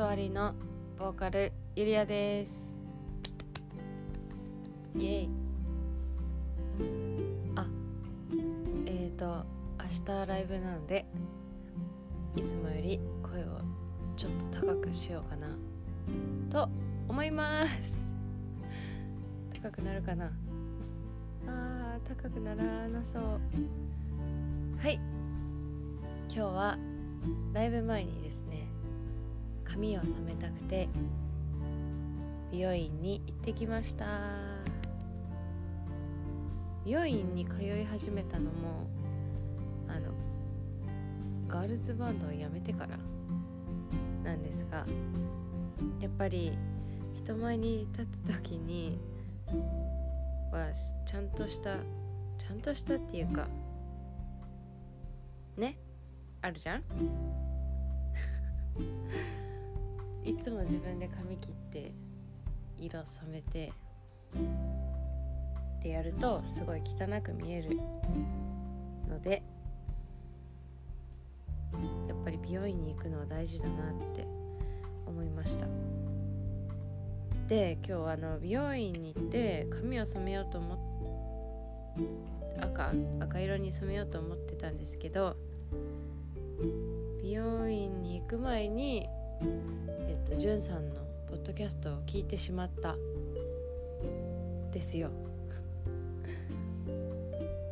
断りのボーカルゆりやです。イエイ。あえーと明日ライブなのでいつもより声をちょっと高くしようかな。と思います。高くなるかな。あー高くならなそう。はい。今日はライブ前にですね髪を染めたくて美容院に行ってきました。美容院に通い始めたのもあのガールズバンドを辞めてからなんですがやっぱり人前に立つ時にはちゃんとしたちゃんとしたっていうかねあるじゃん？いつも自分で髪切って色染めてってやるとすごい汚く見えるのでやっぱり美容院に行くのは大事だなって思いました。で今日あの美容院に行って髪を染めようと思っ赤赤色に染めようと思ってたんですけど美容院に行く前にえっとじゅんさんのポッドキャストを聞いてしまった。ですよ。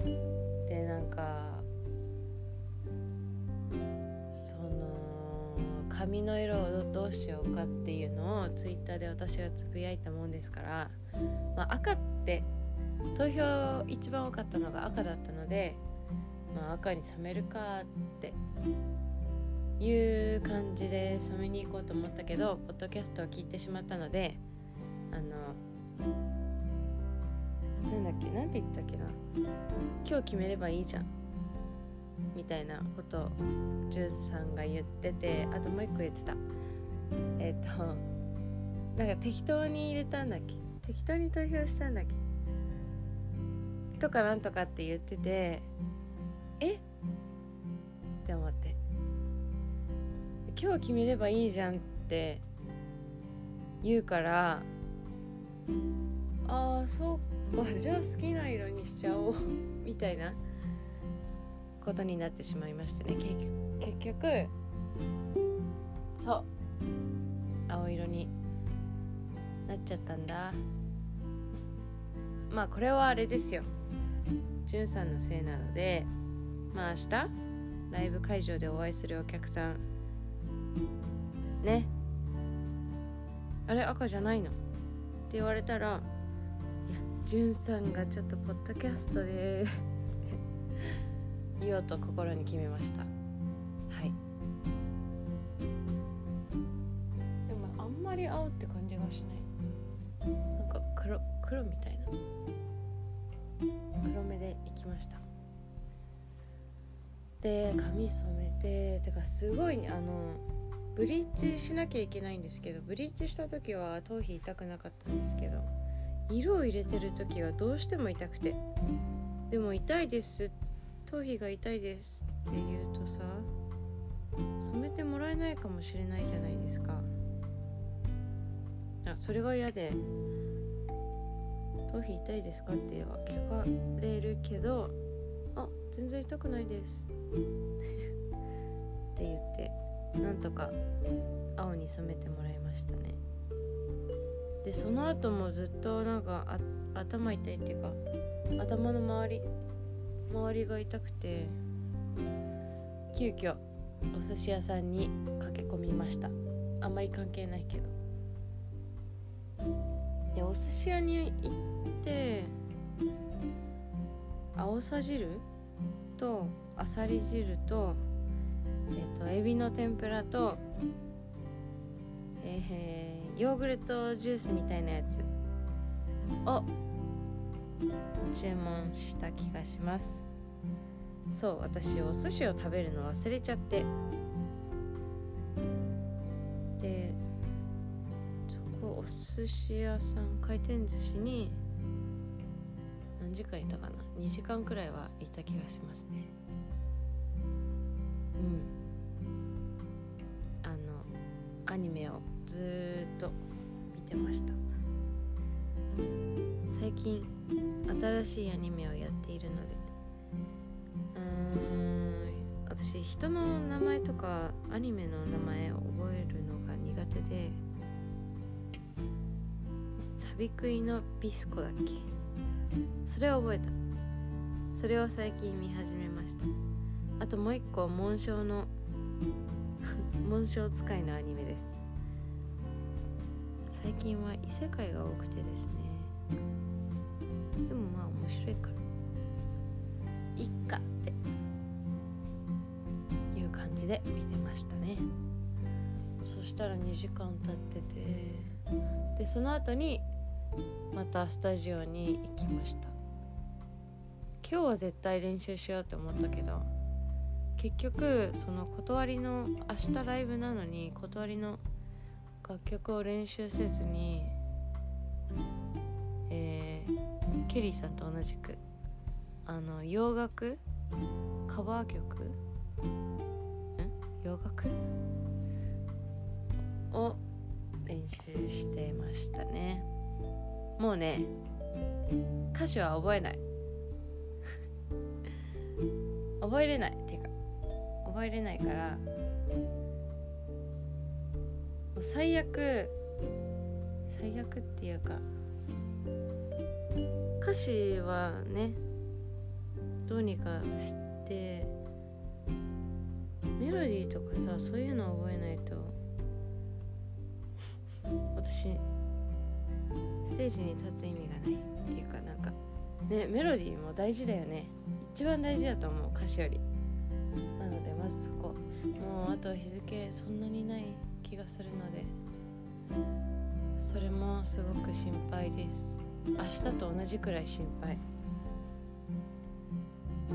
でなんかその髪の色をどうしようかっていうのをツイッターで私がつぶやいたもんですから、まあ、赤って投票一番多かったのが赤だったので、まあ、赤に染めるかっていう感じで染めに行こうと思ったけどポッドキャストを聞いてしまったのであのなんだっけなんて言ったっけな。今日決めればいいじゃん。みたいなことをジュースさんが言っててあともう一個言ってた。えっ、となんか適当に入れたんだっけ？適当に投票したんだっけ？とかなんとかって言っててえ？今日決めればいいじゃんって言うからああそうかじゃあ好きな色にしちゃおう みたいなことになってしまいましてね。結局そう青色になっちゃったんだ。まあこれはあれですよ。じゅんさんのせいなのでまあ明日ライブ会場でお会いするお客さんね。あれ赤じゃないの？って言われたらいやじゅんさんがちょっとポッドキャストで 言おうと心に決めました。はい。でもあんまり青って感じがしない。なんか黒黒みたいな。黒目でいきました。で髪染めててかすごいあのブリーチしなきゃいけないんですけどブリーチした時は頭皮痛くなかったんですけど色を入れてる時はどうしても痛くてでも痛いです頭皮が痛いですって言うとさ染めてもらえないかもしれないじゃないですか。あそれが嫌で頭皮痛いですかっては聞かれるけどあ全然痛くないです。って言って。なんとか青に染めてもらいましたね。でその後もずっとなんか頭痛いっていうか頭の周り周りが痛くて急遽お寿司屋さんに駆け込みました。あんまり関係ないけど。でお寿司屋に行って青さ汁とあさり汁とえっ、とエビの天ぷらとえー、ヨーグルトジュースみたいなやつを注文した気がします。そう私お寿司を食べるの忘れちゃって。でそこお寿司屋さん回転寿司に何時間いたかな？2時間くらいはいた気がしますね。うん。アニメをずっと見てました。最近新しいアニメをやっているので。うーん私人の名前とかアニメの名前を覚えるのが苦手で。サビクイのビスコだっけ。それを覚えた。それを最近見始めました。あともう一個紋章の紋章使いのアニメです。最近は異世界が多くてですね。でもまあ面白いから。いっかっていう感じで見てましたね。そしたら2時間経ってて。でその後にまたスタジオに行きました。今日は絶対練習しようって思ったけど結局その断りの明日ライブなのに断りの楽曲を練習せずにえー、ケリーさんと同じくあの洋楽？カバー曲？ん洋楽？を練習してましたね。もうね歌詞は覚えない。覚えれない。覚えれないから最悪最悪っていうか歌詞はねどうにかしてメロディーとかさそういうの覚えないと私ステージに立つ意味がないっていうかなんかねメロディーも大事だよね。一番大事だと思う歌詞より。そこ。もうあと日付そんなにない気がするので。それもすごく心配です。明日と同じくらい心配。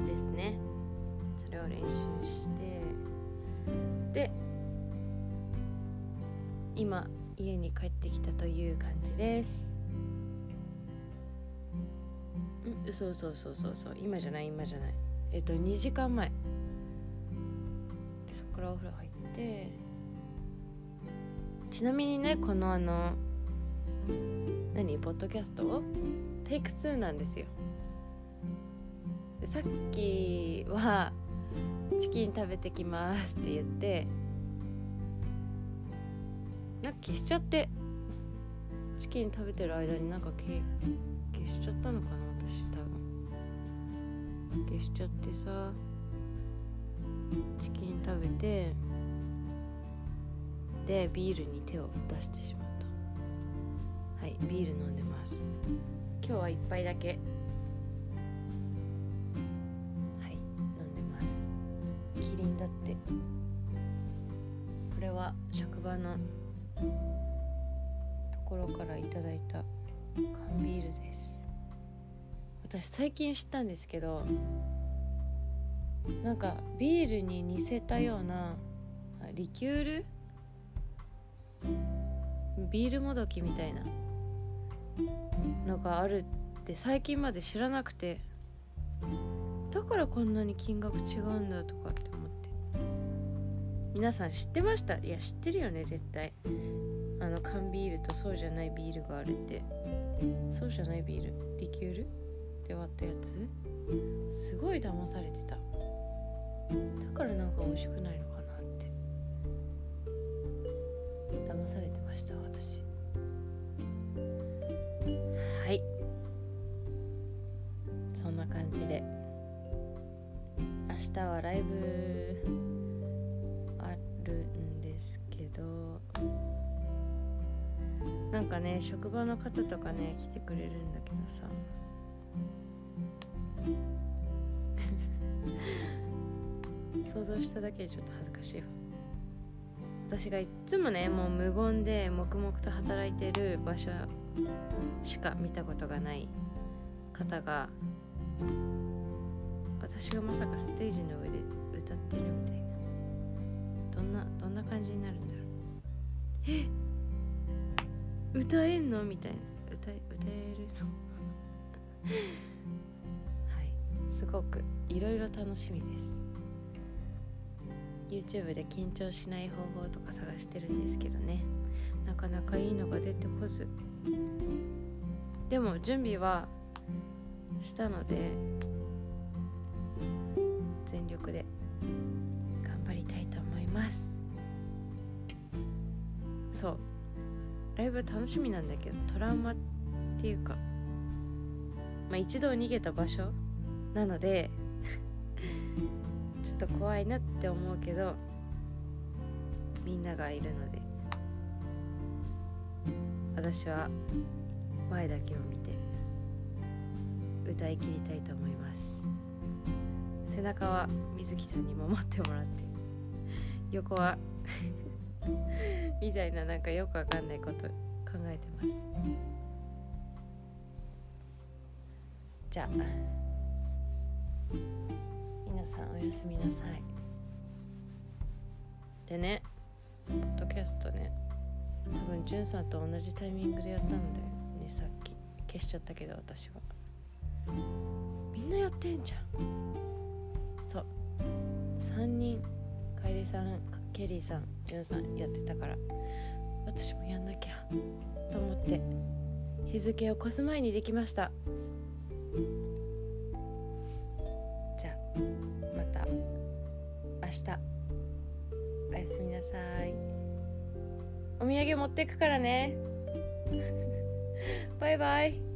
ですね。それを練習して。で今家に帰ってきたという感じです。うんそうそうそうそうそう今じゃない今じゃない。えっと2時間前。からお風呂入って。ちなみにねこのあの何？ポッドキャスト？テイク2なんですよ。でさっきは「チキン食べてきます」って言ってなんか消しちゃってチキン食べてる間になんか消消しちゃったのかな私多分。消しちゃってさ。チキン食べてでビールに手を出してしまった。はいビール飲んでます。今日は一杯だけ。はい飲んでます。キリンだって。これは職場のところからいただいた缶ビールです。私最近知ったんですけどなんかビールに似せたようなリキュール？ビールもどきみたいなのがあるって最近まで知らなくて。だからこんなに金額違うんだとかって思って。皆さん知ってました？いや知ってるよね絶対。あの缶ビールとそうじゃないビールがあるって。そうじゃないビール？リキュール？で割ったやつ？すごい騙されてた。だからなんか美味しくないのかなって。騙されてました私。はい。そんな感じで。明日はライブあるんですけど。なんかね職場の方とかね来てくれるんだけどさ。想像しただけでちょっと恥ずかしいわ。私がいっつもねもう無言で黙々と働いてる場所しか見たことがない方が私がまさかステージの上で歌ってるみたいな。どんなどんな感じになるんだろう。え？歌えんの？みたいな。歌え歌えるの？はい。すごくいろいろ楽しみです YouTube で緊張しない方法とか探してるんですけどね。なかなかいいのが出てこず。でも準備はしたので全力で頑張りたいと思います。そう。ライブ楽しみなんだけどトラウマっていうかまあ一度逃げた場所なのでと怖いなって思うけどみんながいるので。私は前だけを見て歌い切りたいと思います。背中は水木さんにも持ってもらって横は みたいななんかよくわかんないこと考えてます。じゃあ。さんおやすみなさい。でねポッドキャストね多分じゅんさんと同じタイミングでやったんだよねさっき消しちゃったけど私は。みんなやってんじゃん。そう。3人楓さんケリーさんジュンさんやってたから私もやんなきゃと思って日付を越す前にできました。じゃあ。日おやすみなさい。お土産持ってくからね。バイバイ。